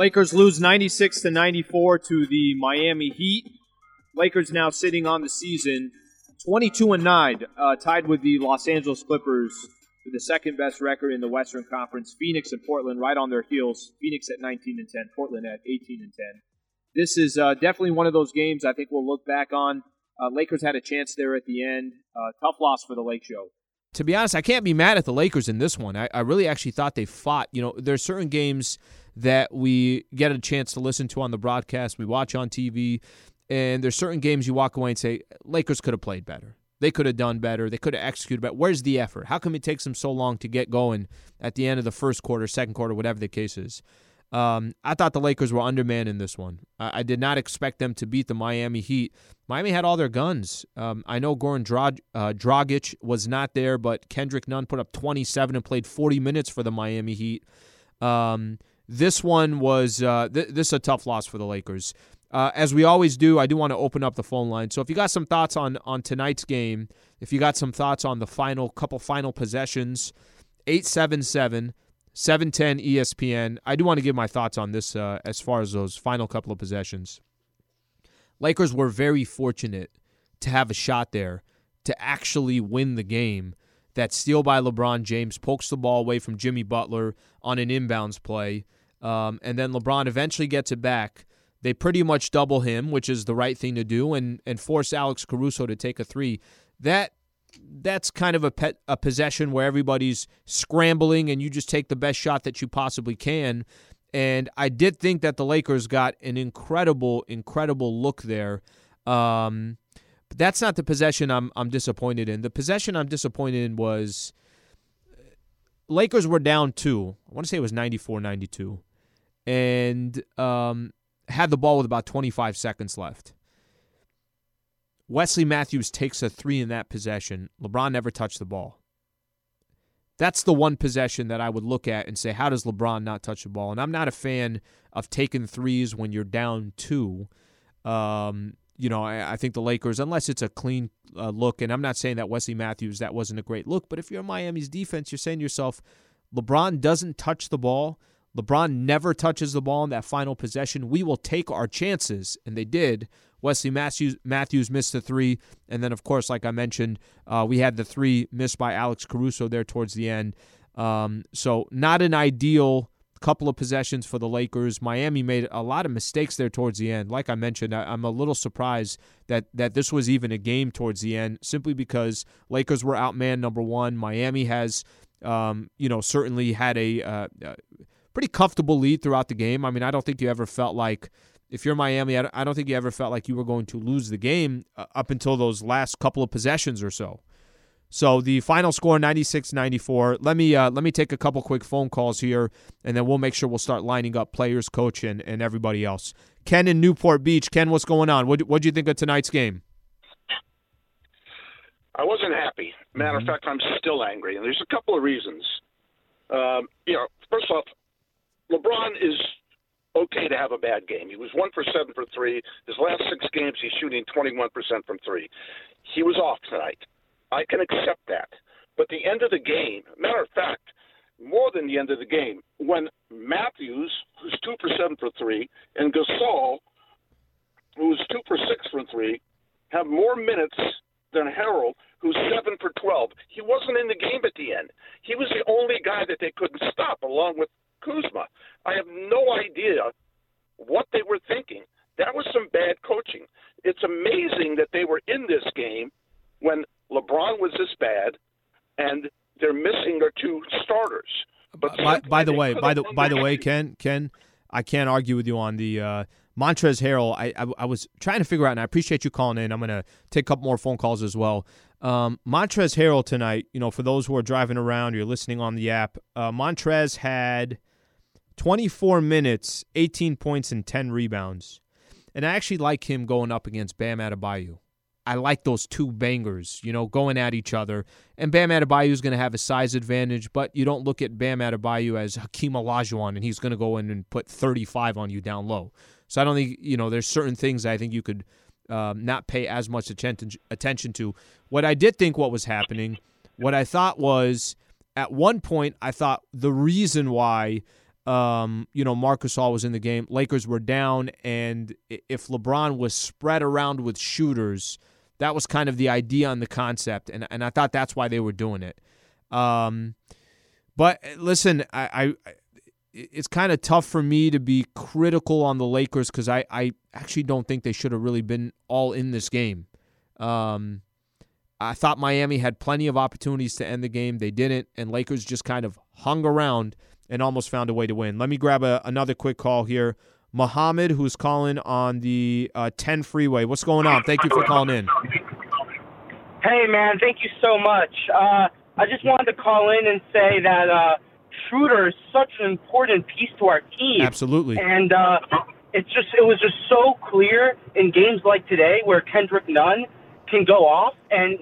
Lakers lose 96 to 94 to the Miami Heat. Lakers now sitting on the season 22 and 9, uh, tied with the Los Angeles Clippers for the second best record in the Western Conference. Phoenix and Portland right on their heels. Phoenix at 19 and 10, Portland at 18 and 10. This is uh, definitely one of those games I think we'll look back on. Uh, Lakers had a chance there at the end. Uh, tough loss for the Lake Show. To be honest, I can't be mad at the Lakers in this one. I, I really actually thought they fought. You know, there's certain games that we get a chance to listen to on the broadcast, we watch on TV, and there's certain games you walk away and say Lakers could have played better. They could have done better. They could have executed better. Where's the effort? How come it takes them so long to get going at the end of the first quarter, second quarter, whatever the case is? Um, I thought the Lakers were undermanned in this one. I, I, did not expect them to beat the Miami Heat. Miami had all their guns. Um, I know Goran Drag- uh, Dragic was not there, but Kendrick Nunn put up 27 and played 40 minutes for the Miami Heat. Um, this one was uh, th- this is a tough loss for the Lakers. Uh, as we always do, I do want to open up the phone line. So if you got some thoughts on on tonight's game, if you got some thoughts on the final couple final possessions, 877 710 ESPN. I do want to give my thoughts on this uh, as far as those final couple of possessions. Lakers were very fortunate to have a shot there to actually win the game. That steal by LeBron James pokes the ball away from Jimmy Butler on an inbounds play. Um, and then LeBron eventually gets it back. They pretty much double him, which is the right thing to do, and, and force Alex Caruso to take a three. That that's kind of a pet, a possession where everybody's scrambling and you just take the best shot that you possibly can. And I did think that the Lakers got an incredible, incredible look there. Um, but that's not the possession I'm I'm disappointed in. The possession I'm disappointed in was Lakers were down two. I want to say it was 94-92. And um, had the ball with about 25 seconds left. Wesley Matthews takes a three in that possession. LeBron never touched the ball. That's the one possession that I would look at and say, how does LeBron not touch the ball? And I'm not a fan of taking threes when you're down two. Um, you know, I, I, think the Lakers, unless it's a clean uh, look, and I'm not saying that Wesley Matthews, that wasn't a great look, but if you're Miami's defense, you're saying to yourself, LeBron doesn't touch the ball. LeBron never touches the ball in that final possession. We will take our chances, and they did Wesley Matthews, Matthews missed the three. And then, of course, like I mentioned, uh, we had the three missed by Alex Caruso there towards the end. Um, so, not an ideal couple of possessions for the Lakers. Miami made a lot of mistakes there towards the end. Like I mentioned, I, am a little surprised that that this was even a game towards the end, simply because Lakers were outman number one. Miami has, um, you know, certainly had a uh, uh, pretty comfortable lead throughout the game. I mean, I don't think you ever felt like if you're Miami, I don't think you ever felt like you were going to lose the game uh, up until those last couple of possessions or so. So the final score 96-94. Let me uh, let me take a couple quick phone calls here, and then we'll make sure we'll start lining up players, coach, and, and everybody else. Ken in Newport Beach. Ken, what's going on? What what do you think of tonight's game? I wasn't happy. Matter mm-hmm. of fact, I'm still angry, and there's a couple of reasons. Um, you know, first off, LeBron is okay to have a bad game. He was one for seven for three. His last six games, he's shooting 21% from three. He was off tonight. I can accept that. But the end of the game, matter of fact, more than the end of the game, when Matthews, who's two for seven for three, and Gasol, who's two for six for three, have more minutes than Harrell, who's seven for 12. He wasn't in the game at the end. He was the only guy that they couldn't stop, along with Kuzma. I have no idea what they were thinking. That was some bad coaching. It's amazing that they were in this game when LeBron was this bad and they're missing their two starters. But by, by the way, by the by the way, Ken, Ken, I can't argue with you on the uh, Montrezl Harrell. I, I, I was trying to figure out, and I appreciate you calling in. I'm gonna take a couple more phone calls as well. Um, Montrezl Harrell tonight. You know, for those who are driving around, you're listening on the app. Uh, Montrez had 24 minutes, 18 points, and 10 rebounds. And I actually like him going up against Bam Adebayo. I like those two bangers, you know, going at each other. And Bam Adebayo is going to have a size advantage, but you don't look at Bam Adebayo as Hakeem Olajuwon and he's going to go in and put 35 on you down low. So I don't think, you know, there's certain things I think you could um, not pay as much attention attention to. What I did think what was happening, what I thought was at one point I thought the reason why um, you know, Marcus All was in the game. Lakers were down, and if LeBron was spread around with shooters, that was kind of the idea and the concept, and and I thought that's why they were doing it. Um, but listen, I, I it's kind of tough for me to be critical on the Lakers because I, I actually don't think they should have really been all in this game. Um, I thought Miami had plenty of opportunities to end the game. They didn't, and Lakers just kind of hung around and almost found a way to win. Let me grab a, another quick call here. Mohammed, who's calling on the uh, 10 freeway. What's going on? Thank you for calling in. Hey, man. Thank you so much. Uh, I just wanted to call in and say that uh, Schroeder is such an important piece to our team. Absolutely. And uh, it's just it was just so clear in games like today where Kendrick Nunn can go off and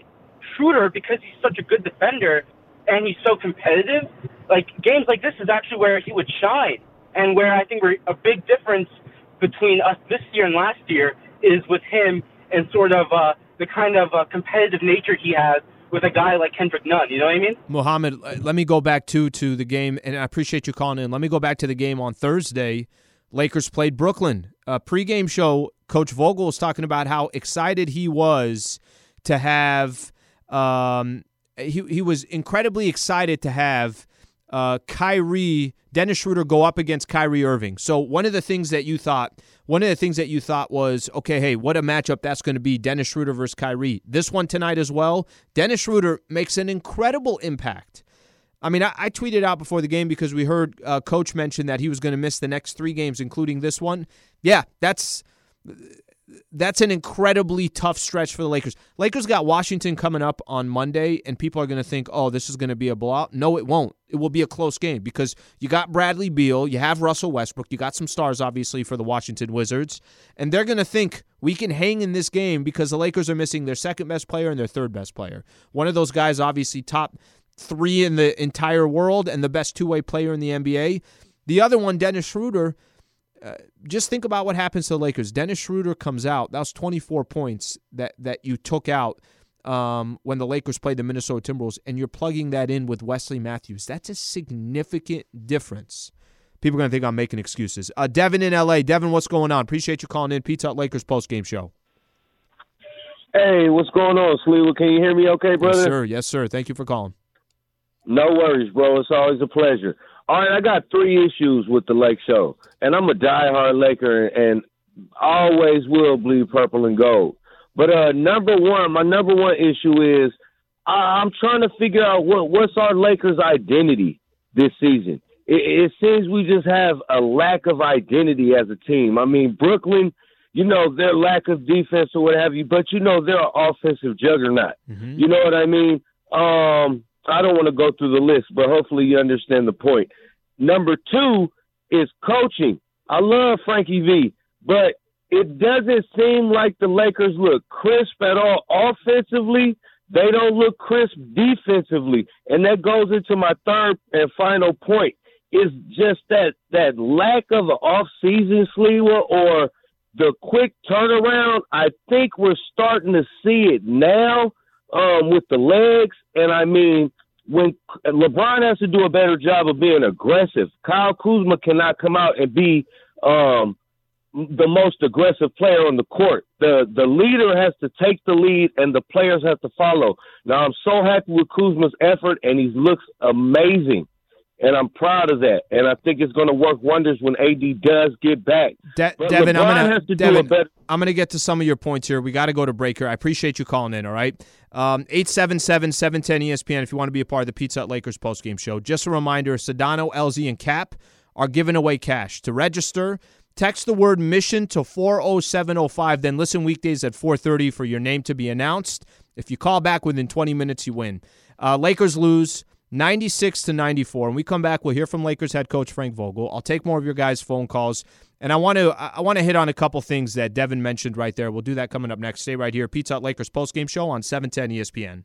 Schroeder because he's such a good defender and he's so competitive. Like games like this is actually where he would shine, and where I think we're a big difference between us this year and last year is with him and sort of uh, the kind of uh, competitive nature he has with a guy like Kendrick Nunn. You know what I mean? Mohammed, uh, let me go back to to the game, and I appreciate you calling in. Let me go back to the game on Thursday. Lakers played Brooklyn. Uh, pregame show, Coach Vogel was talking about how excited he was to have. Um, he he was incredibly excited to have uh, Kyrie, Dennis Schroeder go up against Kyrie Irving. So one of the things that you thought, one of the things that you thought was, okay, hey, what a matchup that's going to be, Dennis Schroeder versus Kyrie. This one tonight as well, Dennis Schroeder makes an incredible impact. I mean, I, I tweeted out before the game because we heard uh, Coach mention that he was going to miss the next three games, including this one. Yeah, that's that's an incredibly tough stretch for the Lakers. Lakers got Washington coming up on Monday, and people are going to think, oh, this is going to be a blowout. No, it won't. It will be a close game because you got Bradley Beal, you have Russell Westbrook, you got some stars, obviously, for the Washington Wizards, and they're going to think we can hang in this game because the Lakers are missing their second best player and their third best player. One of those guys, obviously, top three in the entire world and the best two way player in the NBA. The other one, Dennis Schroeder uh, just think about what happens to the Lakers. Dennis Schroeder comes out. That was 24 points that that you took out um, when the Lakers played the Minnesota Timberwolves, and you're plugging that in with Wesley Matthews. That's a significant difference. People are going to think I'm making excuses. Uh, Devin in LA. Devin, what's going on? Appreciate you calling in. Pizza Lakers post game show. Hey, what's going on, Sleewa? Can you hear me okay, brother? Yes, sir. Yes, sir. Thank you for calling. No worries, bro. It's always a pleasure. All right, I got three issues with the Lake Show, and I'm a diehard Laker and always will bleed purple and gold. But uh, number one, my number one issue is I- I'm trying to figure out what what's our Lakers' identity this season. It, it seems we just have a lack of identity as a team. I mean, Brooklyn, you know, their lack of defense or what have you, but you know they're an offensive juggernaut. Mm-hmm. You know what I mean? Um, I don't want to go through the list, but hopefully you understand the point. Number two is coaching. I love Frankie V, but it doesn't seem like the Lakers look crisp at all offensively. They don't look crisp defensively. And that goes into my third and final point is just that that lack of an off season Sleewa or the quick turnaround. I think we're starting to see it now um, with the legs. And I mean, when LeBron has to do a better job of being aggressive, Kyle Kuzma cannot come out and be um, the most aggressive player on the court. The the leader has to take the lead, and the players have to follow. Now, I'm so happy with Kuzma's effort, and he looks amazing and I'm proud of that. And I think it's going to work wonders when AD does get back. De- Devin, LeBron I'm gonna, to Devin, better- I'm going to get to some of your points here. We got to go to break here. I appreciate you calling in. All right, um, eight seven seven seven ten ESPN. If you want to be a part of the Pizza Hut Lakers post game show, just a reminder: Sedano, LZ, and Cap are giving away cash to register. Text the word mission to 40705, then listen weekdays at 4:30 for your name to be announced. If you call back within 20 minutes, you win. Uh, Lakers lose. 96 to 94. And we come back, we'll hear from Lakers head coach Frank Vogel. I'll take more of your guys' phone calls. And I want to I want to hit on a couple things that Devin mentioned right there. We'll do that coming up next. Stay right here. Pizza Lakers postgame show on 710 ESPN.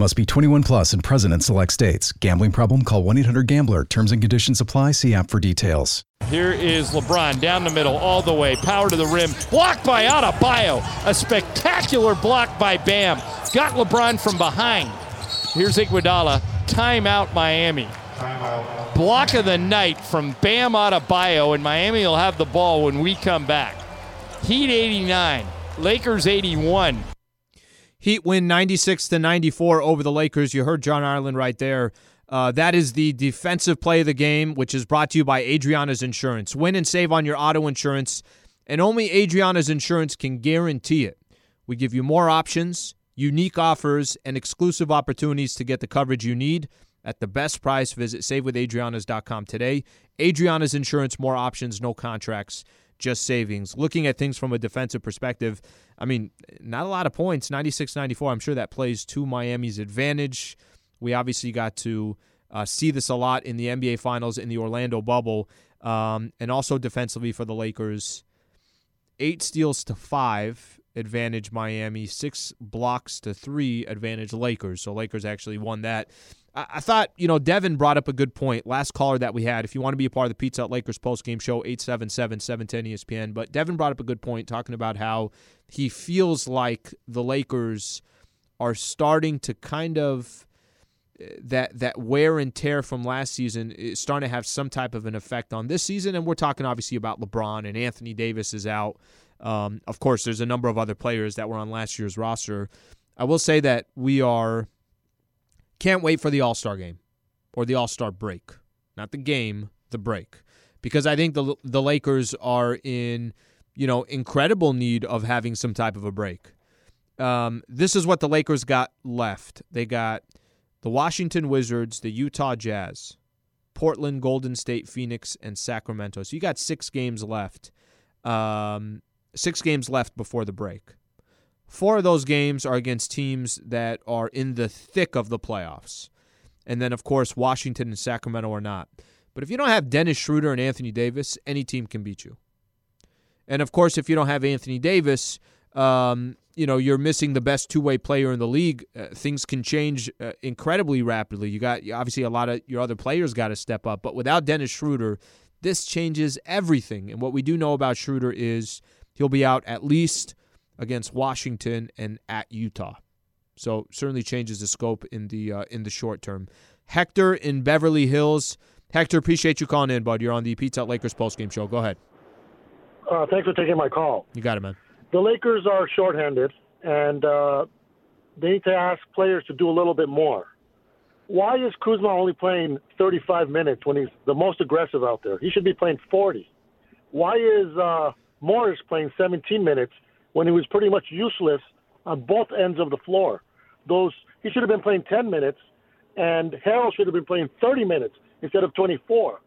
Must be 21 plus and present in select states. Gambling problem? Call 1 800 GAMBLER. Terms and conditions apply. See app for details. Here is LeBron down the middle, all the way, power to the rim, blocked by Adebayo. A spectacular block by Bam. Got LeBron from behind. Here's Iguodala. Timeout, Miami. Block of the night from Bam Adebayo, and Miami will have the ball when we come back. Heat 89, Lakers 81. Heat win 96 to 94 over the Lakers. You heard John Ireland right there. Uh, that is the defensive play of the game, which is brought to you by Adriana's Insurance. Win and save on your auto insurance, and only Adriana's Insurance can guarantee it. We give you more options, unique offers, and exclusive opportunities to get the coverage you need at the best price. Visit savewithadrianas.com today. Adriana's Insurance, more options, no contracts just savings. Looking at things from a defensive perspective, I mean, not a lot of points, 96 94. I'm sure that plays to Miami's advantage. We obviously got to uh, see this a lot in the NBA Finals in the Orlando bubble, um, and also defensively for the Lakers. Eight steals to five, advantage Miami. Six blocks to three, advantage Lakers. So Lakers actually won that. I thought, you know, Devin brought up a good point. Last caller that we had, if you want to be a part of the Pizza Hut Lakers post game show, 877 710 ESPN. But Devin brought up a good point talking about how he feels like the Lakers are starting to kind of that that wear and tear from last season is starting to have some type of an effect on this season. And we're talking obviously about LeBron and Anthony Davis is out. Um, of course, there's a number of other players that were on last year's roster. I will say that we are can't wait for the All Star game or the All Star break, not the game, the break, because I think the the Lakers are in you know incredible need of having some type of a break. Um, this is what the Lakers got left. They got the Washington Wizards, the Utah Jazz, Portland, Golden State, Phoenix, and Sacramento. So you got six games left. Um, six games left before the break. Four of those games are against teams that are in the thick of the playoffs. And then, of course, Washington and Sacramento are not. But if you don't have Dennis Schroeder and Anthony Davis, any team can beat you. And of course, if you don't have Anthony Davis, um, you know you're missing the best two-way player in the league. Uh, things can change uh, incredibly rapidly. You got obviously a lot of your other players got to step up, but without Dennis Schroeder, this changes everything. And what we do know about Schroeder is he'll be out at least against Washington and at Utah. So certainly changes the scope in the uh, in the short term. Hector in Beverly Hills. Hector, appreciate you calling in, bud. You're on the Pizza Lakers postgame show. Go ahead. Uh, thanks for taking my call. You got it, man. The Lakers are shorthanded, and uh, they need to ask players to do a little bit more. Why is Kuzma only playing 35 minutes when he's the most aggressive out there? He should be playing 40. Why is uh, Morris playing 17 minutes when he was pretty much useless on both ends of the floor. Those he should have been playing 10 minutes, and Harrell should have been playing 30 minutes instead of 24.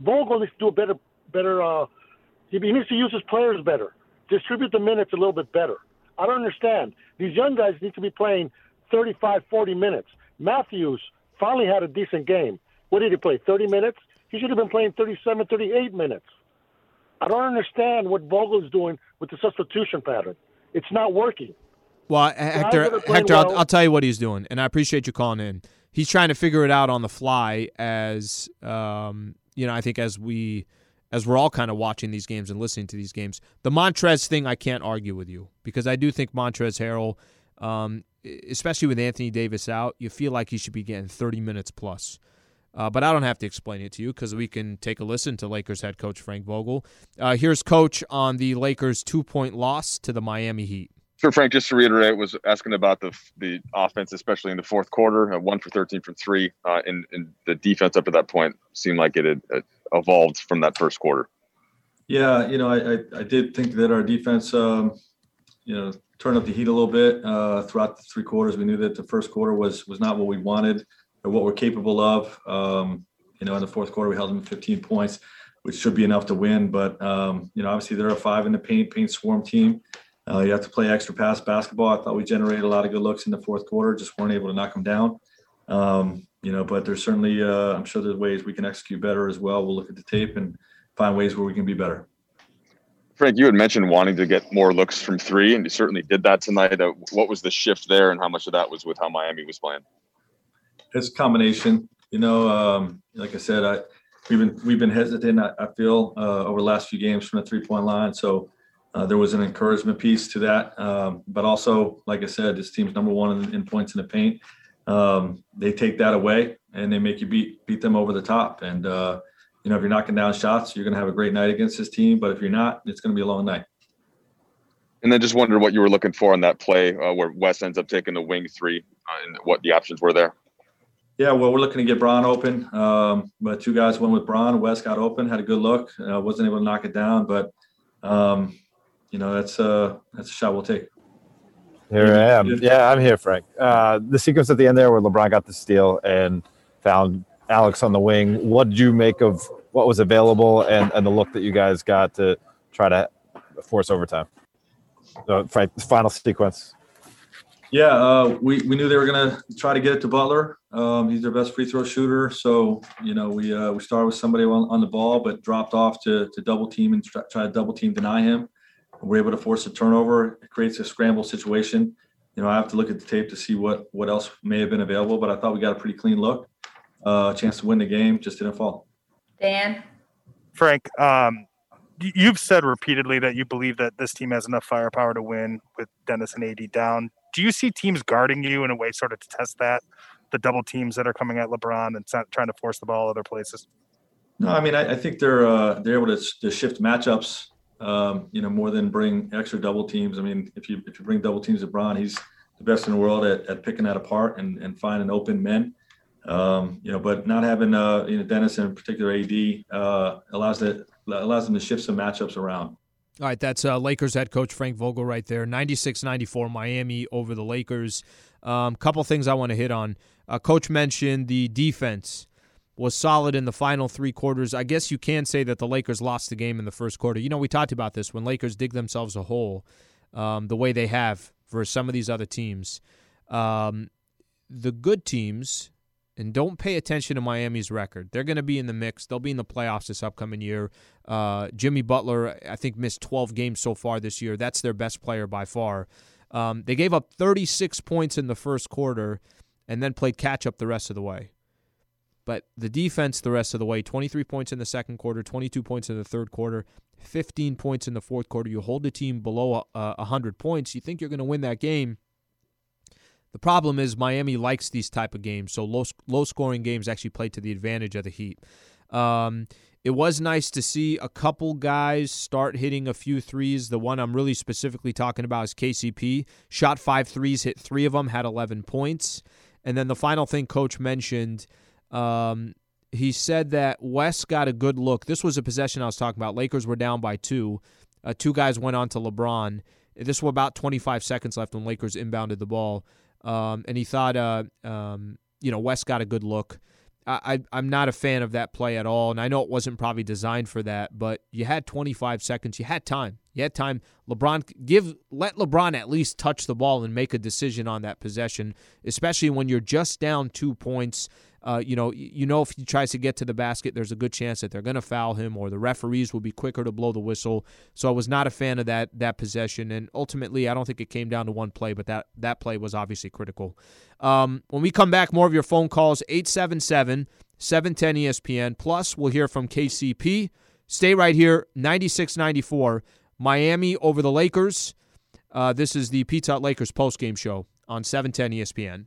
Vogel needs to do a better, better. Uh, he needs to use his players better, distribute the minutes a little bit better. I don't understand. These young guys need to be playing 35, 40 minutes. Matthews finally had a decent game. What did he play? 30 minutes? He should have been playing 37, 38 minutes. I don't understand what Vogel is doing with the substitution pattern. It's not working. Well, Hector, Hector, well. I'll, I'll, tell you what he's doing, and I appreciate you calling in. He's trying to figure it out on the fly, as um, you know. I think as we, as we're all kind of watching these games and listening to these games, the Montrez thing, I can't argue with you because I do think Montrez Harrell, um, especially with Anthony Davis out, you feel like he should be getting 30 minutes plus. Uh, but I don't have to explain it to you because we can take a listen to Lakers head coach Frank Vogel. Uh, here's coach on the Lakers' two point loss to the Miami Heat. For Frank, just to reiterate, was asking about the the offense, especially in the fourth quarter. Uh, one for 13 from three, uh, and, and, the defense up to that point seemed like it had evolved from that first quarter. Yeah, you know, I, I, I did think that our defense, um, you know, turned up the heat a little bit uh, throughout the three quarters. We knew that the first quarter was was not what we wanted or what we're capable of. Um, you know, in the fourth quarter, we held them 15 points, which should be enough to win. But um, you know, obviously they're a five in the paint paint swarm team. Uh, you have to play extra pass basketball. I thought we generated a lot of good looks in the fourth quarter, just weren't able to knock them down. Um, you know, but there's certainly, uh, I'm sure there's ways we can execute better as well. We'll look at the tape and find ways where we can be better. Frank, you had mentioned wanting to get more looks from three, and you certainly did that tonight. Uh, what was the shift there, and how much of that was with how Miami was playing? It's a combination. You know, um, like I said, I we've been we've been hesitant. I, I feel uh, over the last few games from the three point line. So uh, there was an encouragement piece to that, um, but also, like I said, this team's number one in, in points in the paint um, they take that away and they make you beat beat them over the top. And uh, you know, if you're knocking down shots, you're going to have a great night against this team. But if you're not, it's going to be a long night. And then just wondered what you were looking for on that play uh, where Wes ends up taking the wing three uh, and what the options were there. Yeah, well, we're looking to get Bron open. Um, but two guys went with Bron. Wes got open, had a good look. Uh, wasn't able to knock it down, but um, you know that's uh, that's a shot we'll take. Here I am. Yeah, I'm here, Frank. Uh, the sequence at the end there where LeBron got the steal and found Alex on the wing. What did you make of what was available and, and the look that you guys got to try to force overtime? So, Frank, final sequence. Yeah, uh, we, we knew they were going to try to get it to Butler. Um, he's their best free throw shooter. So, you know, we uh, we started with somebody on, on the ball, but dropped off to, to double team and try, try to double team deny him we're able to force a turnover. It creates a scramble situation. You know, I have to look at the tape to see what what else may have been available, but I thought we got a pretty clean look. Uh, a chance to win the game, just didn't fall. Dan, Frank, um, you've said repeatedly that you believe that this team has enough firepower to win with Dennis and AD down. Do you see teams guarding you in a way, sort of, to test that? The double teams that are coming at LeBron and trying to force the ball other places. No, I mean I, I think they're uh, they're able to, to shift matchups um, you know, more than bring extra double teams. I mean, if you if you bring double teams to Bron, he's the best in the world at, at picking that apart and, and finding open men. Um, you know, but not having uh, you know Dennis in particular AD uh, allows that allows them to shift some matchups around. All right, that's uh, Lakers head coach Frank Vogel right there. 96-94 Miami over the Lakers. Um, couple things I want to hit on. Uh, coach mentioned the defense was solid in the final three quarters. I guess you can say that the Lakers lost the game in the first quarter. You know, we talked about this when Lakers dig themselves a hole, um, the way they have for some of these other teams. Um, the good teams, and don't pay attention to Miami's record. They're going to be in the mix. They'll be in the playoffs this upcoming year. Uh, Jimmy Butler, I think, missed 12 games so far this year. That's their best player by far. Um, they gave up 36 points in the first quarter and then played catch up the rest of the way. But the defense the rest of the way 23 points in the second quarter, 22 points in the third quarter, 15 points in the fourth quarter. You hold the team below uh, 100 points, you think you're going to win that game. The problem is Miami likes these type of games, so low low scoring games actually play to the advantage of the Heat. Um, it was nice to see a couple guys start hitting a few threes. The one I'm really specifically talking about is KCP. Shot five threes, hit three of them, had 11 points. And then the final thing Coach mentioned – um, he said that Wes got a good look. This was a possession I was talking about. Lakers were down by two. Uh, two guys went on to LeBron. This was about 25 seconds left when Lakers inbounded the ball, um, and he thought, uh, um, you know, Wes got a good look. I, I, am not a fan of that play at all, and I know it wasn't probably designed for that, but you had 25 seconds. You had time. You had time. LeBron give let LeBron at least touch the ball and make a decision on that possession, especially when you're just down two points. Uh, you know, you know if he tries to get to the basket, there's a good chance that they're going to foul him, or the referees will be quicker to blow the whistle. So I was not a fan of that that possession, and ultimately, I don't think it came down to one play, but that that play was obviously critical. Um, when we come back, more of your phone calls 877 710 ESPN. Plus, we'll hear from KCP. Stay right here, 96 94, Miami over the Lakers. Uh, this is the Pizza Lakers postgame show on 710 ESPN.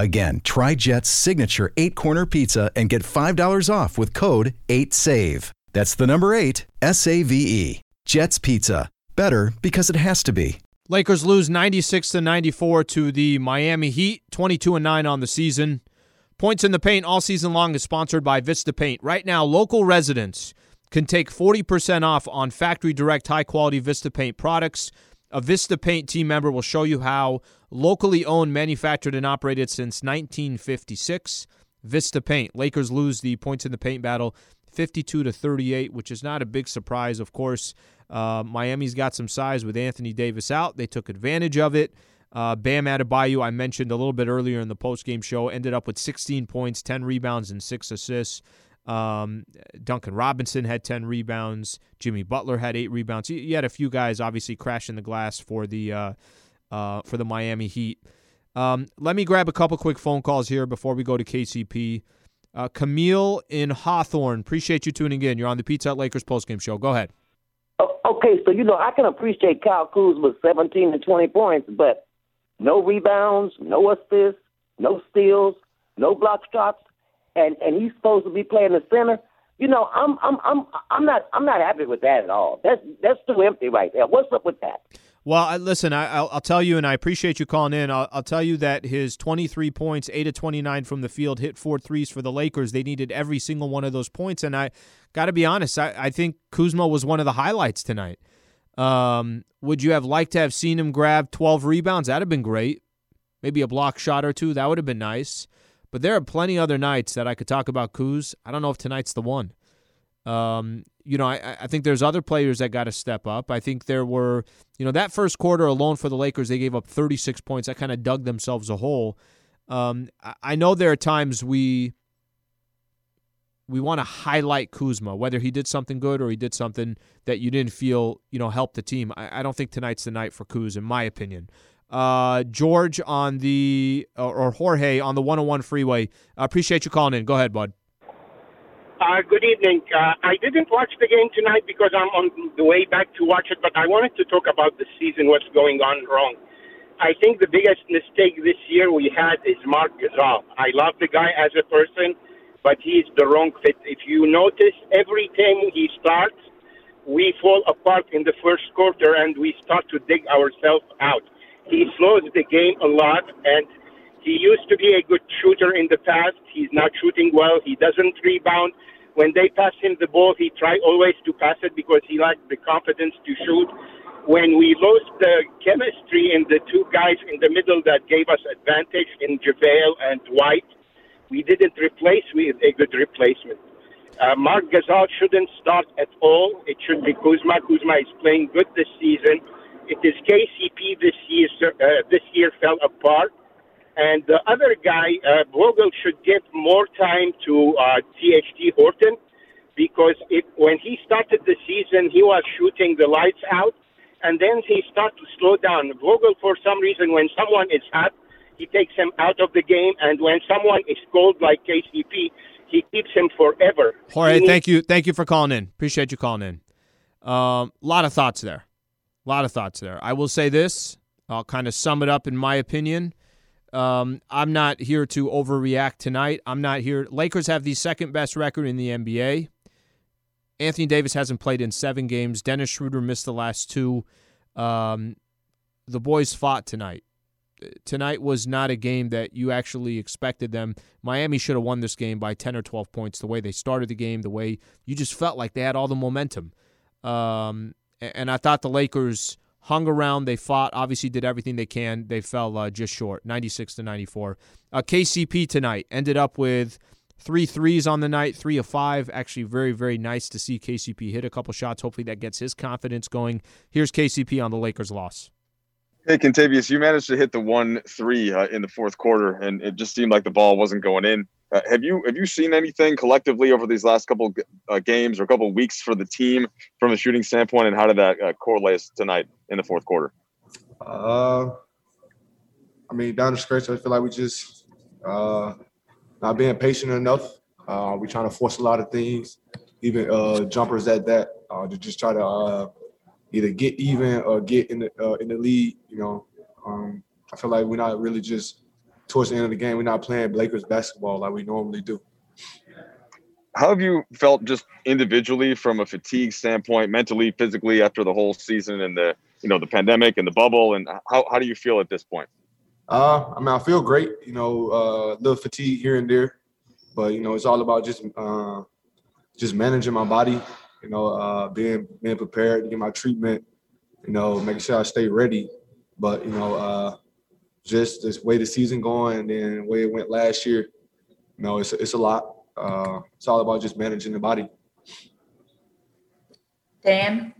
Again, try Jet's signature eight corner pizza and get $5 off with code 8SAVE. That's the number eight, S A V E. Jets Pizza. Better because it has to be. Lakers lose 96 to 94 to the Miami Heat, 22 and 9 on the season. Points in the Paint all season long is sponsored by Vista Paint. Right now, local residents can take 40% off on factory direct high quality Vista Paint products. A Vista Paint team member will show you how locally owned, manufactured, and operated since 1956. Vista Paint. Lakers lose the points in the paint battle 52 to 38, which is not a big surprise, of course. Uh, Miami's got some size with Anthony Davis out. They took advantage of it. Uh, Bam Adebayo, I mentioned a little bit earlier in the postgame show, ended up with 16 points, 10 rebounds, and six assists. Um, Duncan Robinson had 10 rebounds. Jimmy Butler had eight rebounds. You, had a few guys obviously crashing the glass for the uh, uh, for the Miami Heat. Um, let me grab a couple quick phone calls here before we go to KCP. Uh, Camille in Hawthorne, appreciate you tuning in. You're on the Pizza Hut Lakers postgame show. Go ahead. Okay, so you know I can appreciate Kyle Kuzma 17 to 20 points, but no rebounds, no assists, no steals, no block shots, and and he's supposed to be playing the center. You know, I'm I'm I'm I'm not I'm not happy with that at all. That's that's too empty right there. What's up with that? Well, listen, I, will tell you, and I appreciate you calling in. I'll, I'll, tell you that his 23 points, 8 of 29 from the field, hit four threes for the Lakers. They needed every single one of those points. And I got to be honest, I, I, think Kuzma was one of the highlights tonight. Um, would you have liked to have seen him grab 12 rebounds? That'd have been great. Maybe a block shot or two. That would have been nice. But there are plenty other nights that I could talk about Kuz. I don't know if tonight's the one. Um, you know, I, I think there's other players that got to step up. I think there were, you know, that first quarter alone for the Lakers, they gave up 36 points. That kind of dug themselves a hole. Um, I know there are times we we want to highlight Kuzma, whether he did something good or he did something that you didn't feel, you know, helped the team. I, I don't think tonight's the night for Kuz, in my opinion. Uh, George on the or, or Jorge on the 101 freeway. I appreciate you calling in. Go ahead, bud. Uh, good evening. Uh, I didn't watch the game tonight because I'm on the way back to watch it, but I wanted to talk about the season, what's going on wrong. I think the biggest mistake this year we had is Marc Gasol. I love the guy as a person, but he's the wrong fit. If you notice, every time he starts, we fall apart in the first quarter and we start to dig ourselves out. He slows the game a lot, and he used to be a good shooter in the past. He's not shooting well. He doesn't rebound. When they pass him the ball, he try always to pass it because he lacked the confidence to shoot. When we lost the chemistry in the two guys in the middle that gave us advantage in JaVale and White, we didn't replace with a good replacement. Uh, Marc Gasol shouldn't start at all. It should be Kuzma. Kuzma is playing good this season. It is KCP this year. Uh, this year fell apart. And the other guy, uh, Vogel, should give more time to uh, THT Horton because it, when he started the season, he was shooting the lights out, and then he started to slow down. Vogel, for some reason, when someone is hot, he takes him out of the game, and when someone is cold like KCP, he keeps him forever. Jorge, thank you, thank you for calling in. Appreciate you calling in. A um, lot of thoughts there. A lot of thoughts there. I will say this. I'll kind of sum it up in my opinion. Um, I'm not here to overreact tonight. I'm not here. Lakers have the second best record in the NBA. Anthony Davis hasn't played in seven games. Dennis Schroeder missed the last two. Um, the boys fought tonight. Tonight was not a game that you actually expected them. Miami should have won this game by 10 or 12 points. The way they started the game, the way you just felt like they had all the momentum. Um, and I thought the Lakers hung around. They fought. Obviously, did everything they can. They fell uh, just short, 96 to 94. Uh, KCP tonight ended up with three threes on the night, three of five. Actually, very very nice to see KCP hit a couple shots. Hopefully, that gets his confidence going. Here's KCP on the Lakers' loss. Hey, Kentavious, you managed to hit the one three uh, in the fourth quarter, and it just seemed like the ball wasn't going in. Uh, have you have you seen anything collectively over these last couple uh, games or a couple weeks for the team from a shooting standpoint, and how did that uh, correlate tonight in the fourth quarter? Uh, I mean, down the stretch, I feel like we just uh, not being patient enough. Uh, we're trying to force a lot of things, even uh, jumpers at that, uh, to just try to uh, either get even or get in the uh, in the lead. You know, um, I feel like we're not really just towards the end of the game, we're not playing Lakers basketball like we normally do. how have you felt just individually from a fatigue standpoint, mentally, physically, after the whole season and the you know the pandemic and the bubble, and how how do you feel at this point? Uh, I mean, I feel great. You know, uh, a little fatigue here and there, but you know, it's all about just uh, just managing my body. You know, uh, being being prepared to get my treatment. You know, making sure I stay ready. But you know, uh, just the way the season going, and then the way it went last year. You know, it's it's a lot. Uh, it's all about just managing the body. Dan?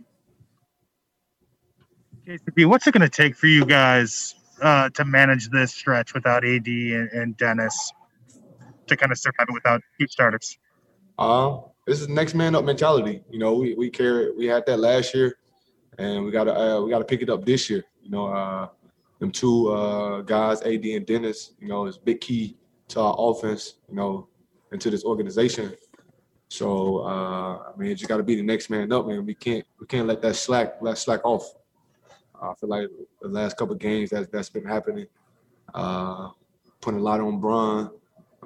KCP, what's it going to take for you guys uh, to manage this stretch without AD and, and Dennis to kind of survive it without two starters? Uh, this is next man up mentality. You know, we we carry we had that last year, and we gotta uh, we gotta pick it up this year. You know, uh, them two uh, guys, AD and Dennis. You know, is big key to our offense. You know, into this organization. So uh, I mean, you just got to be the next man up, man. We can't we can't let that slack let slack off. I feel like the last couple games that's that's been happening. Uh, putting a lot on Bron.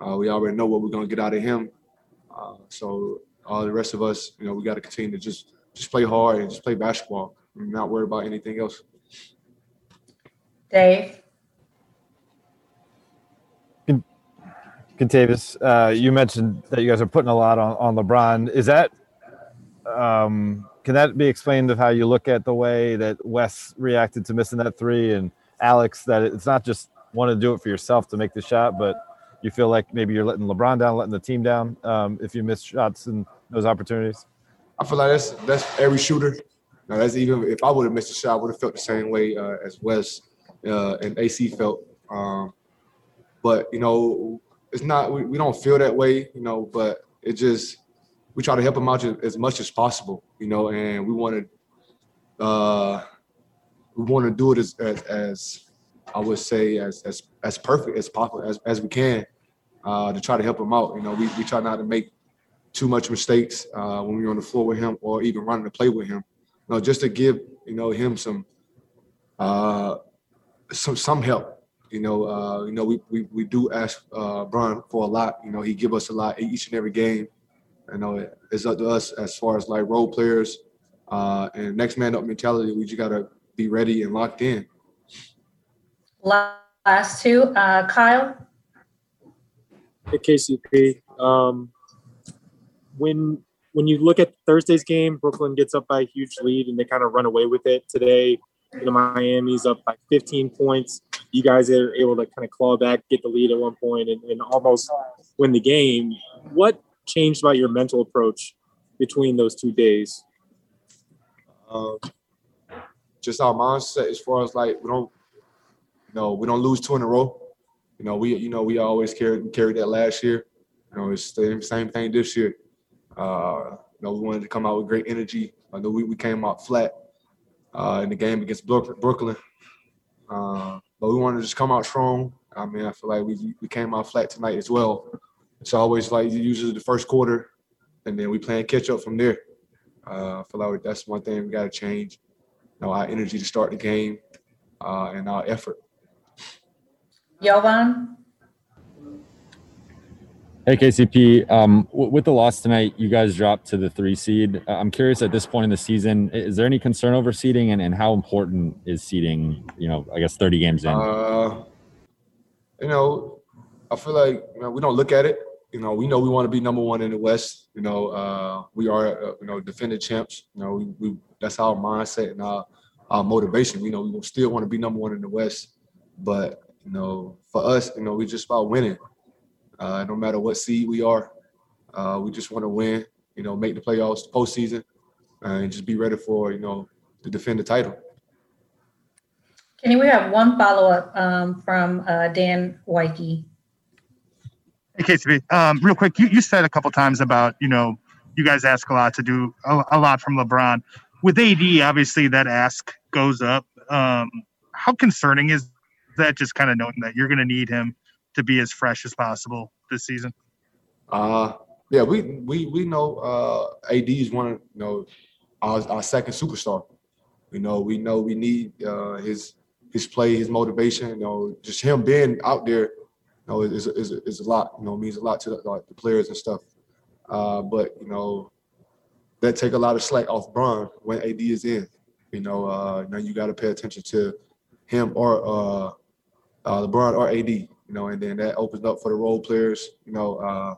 Uh, we already know what we're gonna get out of him. Uh, so all the rest of us, you know, we got to continue to just just play hard and just play basketball. and not worry about anything else. Dave? Kentavious, uh, you mentioned that you guys are putting a lot on, on LeBron. Is that um, can that be explained of how you look at the way that Wes reacted to missing that three and Alex that it's not just want to do it for yourself to make the shot, but you feel like maybe you're letting LeBron down, letting the team down um, if you miss shots and those opportunities? I feel like that's that's every shooter. Now that's even if I would have missed a shot, I would have felt the same way uh, as Wes uh, and AC felt. Um, but you know, it's not we, we don't feel that way, you know, but it just we try to help them out as much as possible, you know, and we want to uh we want to do it as, as, as I would say as as as perfect as possible as, as we can uh, to try to help him out. You know, we, we try not to make too much mistakes uh, when we're on the floor with him or even running to play with him. You know, just to give you know him some uh, some some help you know, uh, you know, we, we, we do ask uh, Bron for a lot. You know, he give us a lot each and every game. You know, it's up to us as far as like role players uh, and next man up mentality. We just gotta be ready and locked in. Last two, uh, Kyle. Hey, KCP. Um, when when you look at Thursday's game, Brooklyn gets up by a huge lead and they kind of run away with it. Today, you know, Miami's up by 15 points you guys are able to kind of claw back, get the lead at one point, and, and almost win the game. What changed about your mental approach between those two days? Um, just our mindset as far as like we don't, you know, we don't lose two in a row. You know, we you know we always carried carried that last year. You know, it's the same thing this year. Uh, you know, we wanted to come out with great energy. I know we, we came out flat uh, in the game against Brooklyn. Uh, but we want to just come out strong. I mean, I feel like we we came out flat tonight as well. It's always like usually the first quarter, and then we playing catch up from there. Uh, I feel like that's one thing we got to change. You know, our energy to start the game uh, and our effort. Jovan? Hey KCP, um, w- with the loss tonight, you guys dropped to the three seed. Uh, I'm curious at this point in the season, is there any concern over seeding, and, and how important is seeding? You know, I guess 30 games in. Uh, you know, I feel like you know, we don't look at it. You know, we know we want to be number one in the West. You know, uh, we are uh, you know defending champs. You know, we, we that's our mindset and our our motivation. You know, we still want to be number one in the West, but you know, for us, you know, we just about winning. Uh, no matter what seed we are, uh, we just want to win. You know, make the playoffs, the postseason, uh, and just be ready for you know to defend the title. Kenny, we have one follow up um, from uh, Dan Woike. Hey, KCP, um, real quick, you, you said a couple times about you know you guys ask a lot to do a, a lot from LeBron. With AD, obviously that ask goes up. Um, how concerning is that? Just kind of knowing that you're going to need him to be as fresh as possible this season? Uh yeah, we we we know uh AD is one of you know our, our second superstar. You know, we know we need uh his his play, his motivation, you know, just him being out there, you know, is is, is a lot, you know, means a lot to the, like, the players and stuff. Uh, but you know, that take a lot of slack off Bron when AD is in. You know, uh, now you got to pay attention to him or uh, uh, LeBron or AD. You know, and then that opens up for the role players. You know, uh,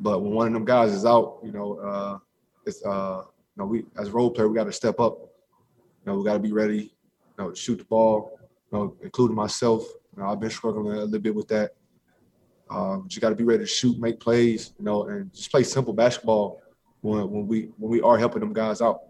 but when one of them guys is out, you know, uh, it's uh, you know, we as role player we got to step up. You know, we got to be ready. You know, shoot the ball. You know, including myself. You know, I've been struggling a little bit with that. Um, you got to be ready to shoot, make plays, you know, and just play simple basketball when, when we when we are helping them guys out.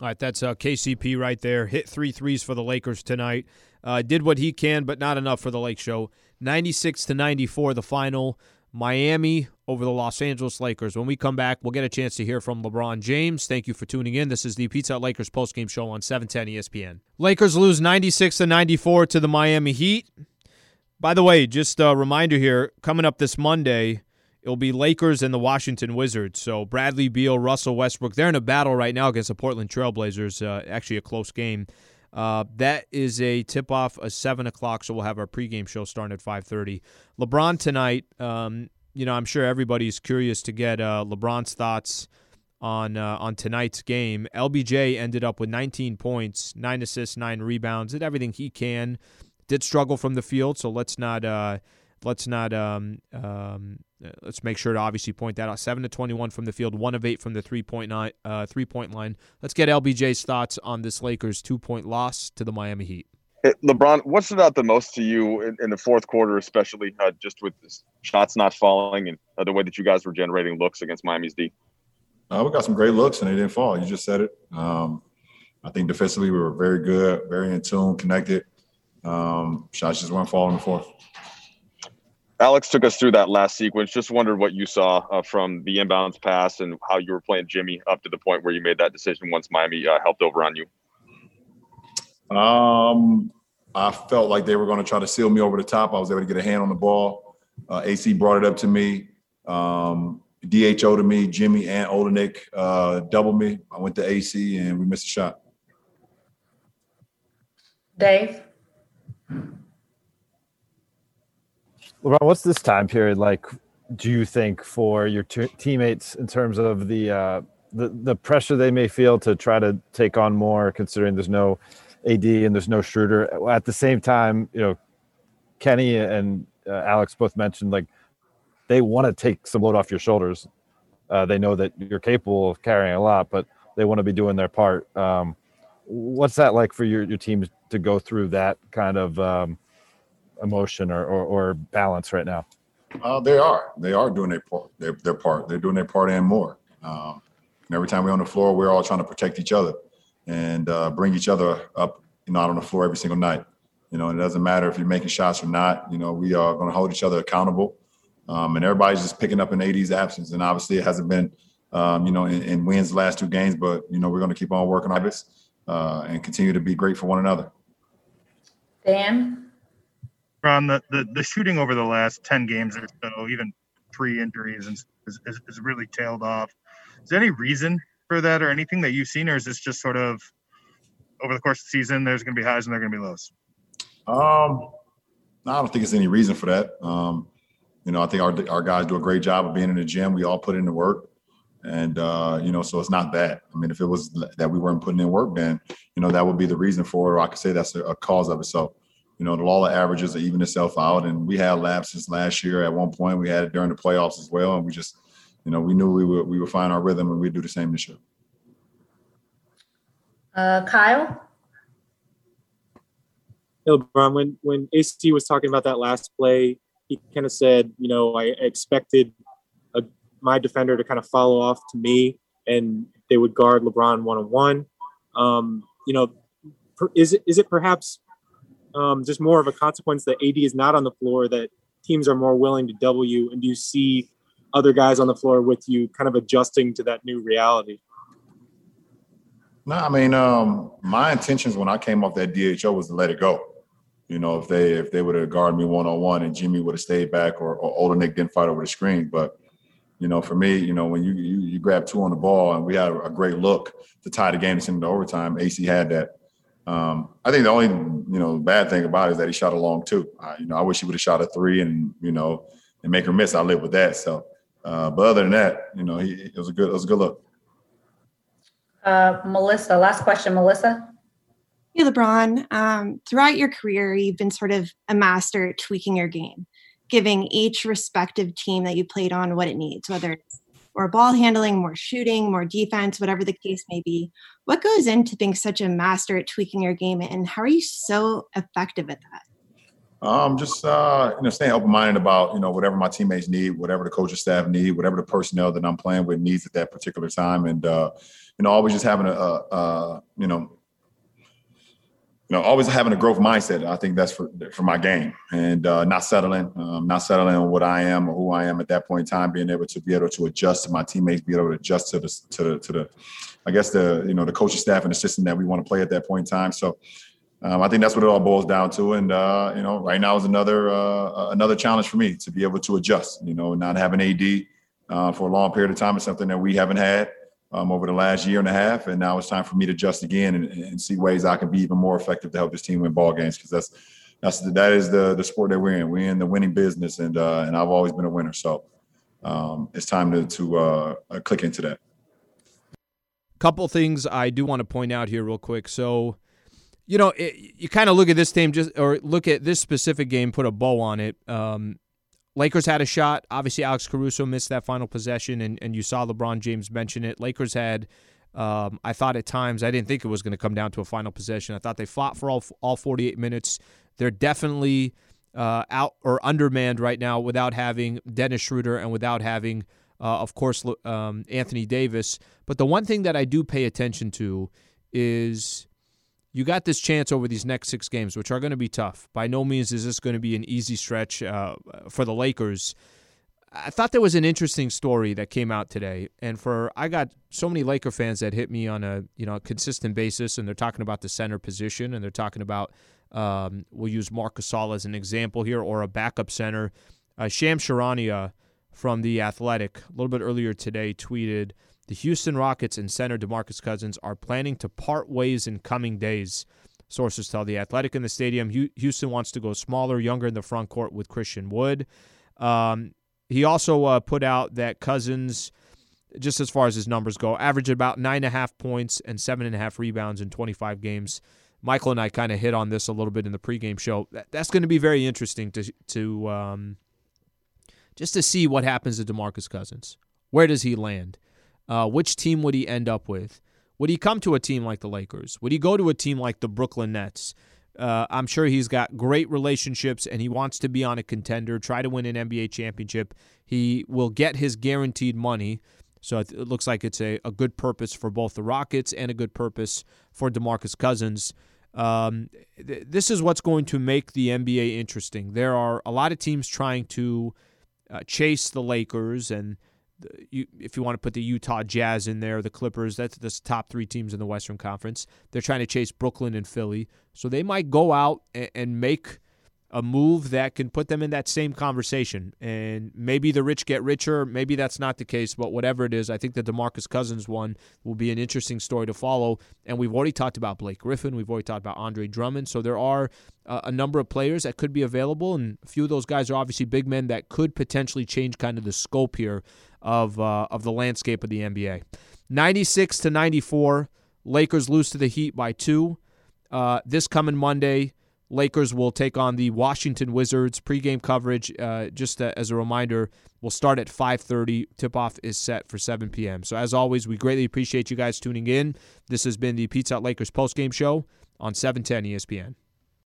All right, that's uh, KCP right there. Hit three threes for the Lakers tonight. Uh, did what he can, but not enough for the Lake Show. 96 to 94, the final. Miami over the Los Angeles Lakers. When we come back, we'll get a chance to hear from LeBron James. Thank you for tuning in. This is the Pizza Hut Lakers postgame show on 710 ESPN. Lakers lose 96 to 94 to the Miami Heat. By the way, just a reminder here coming up this Monday, it'll be Lakers and the Washington Wizards. So Bradley Beal, Russell Westbrook, they're in a battle right now against the Portland Trailblazers. Uh, actually, a close game. Uh, that is a tip-off at seven o'clock, so we'll have our pregame show starting at five thirty. LeBron tonight. Um, you know, I'm sure everybody's curious to get uh, LeBron's thoughts on uh, on tonight's game. LBJ ended up with 19 points, nine assists, nine rebounds, did everything he can did struggle from the field, so let's not uh, let's not um, um, let's make sure to obviously point that out. Seven to twenty-one from the field, one of eight from the three point nine uh, three point line. Let's get LBJ's thoughts on this Lakers two point loss to the Miami Heat. Hey, LeBron, what stood out the most to you in, in the fourth quarter, especially uh, just with shots not falling and uh, the way that you guys were generating looks against Miami's D? Uh, we got some great looks and they didn't fall. You just said it. Um, I think defensively we were very good, very in tune, connected. Um, shots just weren't falling in the fourth. Alex took us through that last sequence. Just wondered what you saw uh, from the inbounds pass and how you were playing Jimmy up to the point where you made that decision once Miami uh, helped over on you. Um, I felt like they were going to try to seal me over the top. I was able to get a hand on the ball. Uh, AC brought it up to me. Um, DHO to me, Jimmy and Olynyk uh, doubled me. I went to AC and we missed a shot. Dave. LeBron, what's this time period like? Do you think for your t- teammates in terms of the uh, the the pressure they may feel to try to take on more, considering there's no AD and there's no Schroeder. At the same time, you know, Kenny and uh, Alex both mentioned like they want to take some load off your shoulders. Uh, they know that you're capable of carrying a lot, but they want to be doing their part. Um, what's that like for your your team to go through that kind of um, emotion or, or, or, balance right now? Uh, they are. They are doing their part. Their, their part. They're doing their part and more. Um, and every time we're on the floor, we're all trying to protect each other and uh, bring each other up, you know, out on the floor every single night. You know, it doesn't matter if you're making shots or not. You know, we are going to hold each other accountable. Um, and everybody's just picking up an AD's absence. And obviously, it hasn't been, um, you know, in, in, wins the last two games. But you know, we're going to keep on working on this uh, and continue to be great for one another. Dan. Bron, the, the, the shooting over the last 10 games or so, even three injuries, is, is, is really tailed off. Is there any reason for that or anything that you've seen, or is this just sort of over the course of the season, there's going to be highs and there are going to be lows? Um, no, I don't think there's any reason for that. Um, you know, I think our, our guys do a great job of being in the gym. We all put in the work. And, uh, you know, so it's not that. I mean, if it was that we weren't putting in work, then, you know, that would be the reason for it. Or I could say that's a, a cause of it. So, you know, the law of averages are even itself out. And we had lapses last year at one point. We had it during the playoffs as well. And we just, you know, we knew we would we would find our rhythm and we'd do the same this year. Uh, Kyle. Hey, LeBron, when when AC was talking about that last play, he kind of said, you know, I expected a, my defender to kind of follow off to me, and they would guard LeBron one on one. You know, is it is it perhaps um, just more of a consequence that AD is not on the floor that teams are more willing to double you, and do you see other guys on the floor with you, kind of adjusting to that new reality? No, I mean, um, my intentions when I came off that DHO was to let it go. You know, if they if they would have guarded me one on one and Jimmy would have stayed back or, or Olynyk didn't fight over the screen, but you know, for me, you know, when you you, you grab two on the ball and we had a, great look to tie the game into overtime, AC had that. Um, I think the only you know bad thing about it is that he shot a long two. Uh, you know, I wish he would have shot a three and you know and make her miss. I live with that. So Uh, but other than that, you know, he, it was a good it was a good look. Uh, Melissa, last question, Melissa. Hey, LeBron. Um, throughout your career, you've been sort of a master at tweaking your game, giving each respective team that you played on what it needs, whether it's more ball handling, more shooting, more defense, whatever the case may be. What goes into being such a master at tweaking your game, and how are you so effective at that? Um, just uh, you know, staying open minded about you know whatever my teammates need, whatever the coaching staff need, whatever the personnel that I'm playing with needs at that particular time, and uh, you know, always just having a, a, a you know you know, always having a growth mindset. I think that's for for my game, and uh, not settling, um, not settling on what I am or who I am at that point in time. Being able to be able to adjust to my teammates, be able to adjust to the to the, to the I guess the you know the coaching staff and the system that we want to play at that point in time. So. Um, I think that's what it all boils down to, and uh, you know, right now is another uh, another challenge for me to be able to adjust. You know, not having AD uh, for a long period of time is something that we haven't had um, over the last year and a half, and now it's time for me to adjust again and, and see ways I can be even more effective to help this team win ball games because that's that's the, that is the the sport that we're in. We're in the winning business, and uh, and I've always been a winner. So um, it's time to to uh, uh click into that. Couple things I do want to point out here, real quick. So, you know, it, you kind of look at this team just or look at this specific game, put a bow on it. Um, Lakers had a shot. Obviously, Alex Caruso missed that final possession, and, and you saw LeBron James mention it. Lakers had, um, I thought at times, I didn't think it was going to come down to a final possession. I thought they fought for all, all 48 minutes. They're definitely uh, out or undermanned right now without having Dennis Schroeder and without having, uh, of course, um, Anthony Davis. But the one thing that I do pay attention to is you got this chance over these next six games, which are going to be tough. By no means is this going to be an easy stretch uh, for the Lakers. I thought there was an interesting story that came out today, and for I got so many Laker fans that hit me on a you know a consistent basis, and they're talking about the center position, and they're talking about um, we'll use Marc Gasol as an example here, or a backup center. Uh, Shams Charania from the Athletic a little bit earlier today tweeted the Houston Rockets and center DeMarcus Cousins are planning to part ways in coming days. Sources tell the Athletic in the stadium. Houston wants to go smaller, younger in the front court with Christian Wood. Um, he also uh, put out that Cousins, just as far as his numbers go, averaged about nine and a half points and seven and a half rebounds in 25 games. Michael and I kind of hit on this a little bit in the pregame show. That's going to be very interesting to to um, just to see what happens to DeMarcus Cousins. Where does he land? Uh, which team would he end up with? Would he come to a team like the Lakers? Would he go to a team like the Brooklyn Nets? Uh, I'm sure he's got great relationships and he wants to be on a contender, try to win an NBA championship. He will get his guaranteed money. So it, looks like it's a, a good purpose for both the Rockets and a good purpose for DeMarcus Cousins. Um, th- this is what's going to make the NBA interesting. There are a lot of teams trying to uh, chase the Lakers and you, if you want to put the Utah Jazz in there, the Clippers, that's the top three teams in the Western Conference. They're trying to chase Brooklyn and Philly. So they might go out and, and make a move that can put them in that same conversation. And maybe the rich get richer. Maybe that's not the case, but whatever it is, I think the DeMarcus Cousins one will be an interesting story to follow. And we've already talked about Blake Griffin. We've already talked about Andre Drummond. So there are uh, a number of players that could be available. And a few of those guys are obviously big men that could potentially change kind of the scope here of uh, of the landscape of the NBA. 96 to 94, Lakers lose to the Heat by two. Uh, this coming Monday, Lakers will take on the Washington Wizards. Pregame coverage, uh, just as a reminder, will start at 5:30. Tip-off is set for 7 p.m. So as always, we greatly appreciate you guys tuning in. This has been the Pizza Lakers postgame show on 710 ESPN.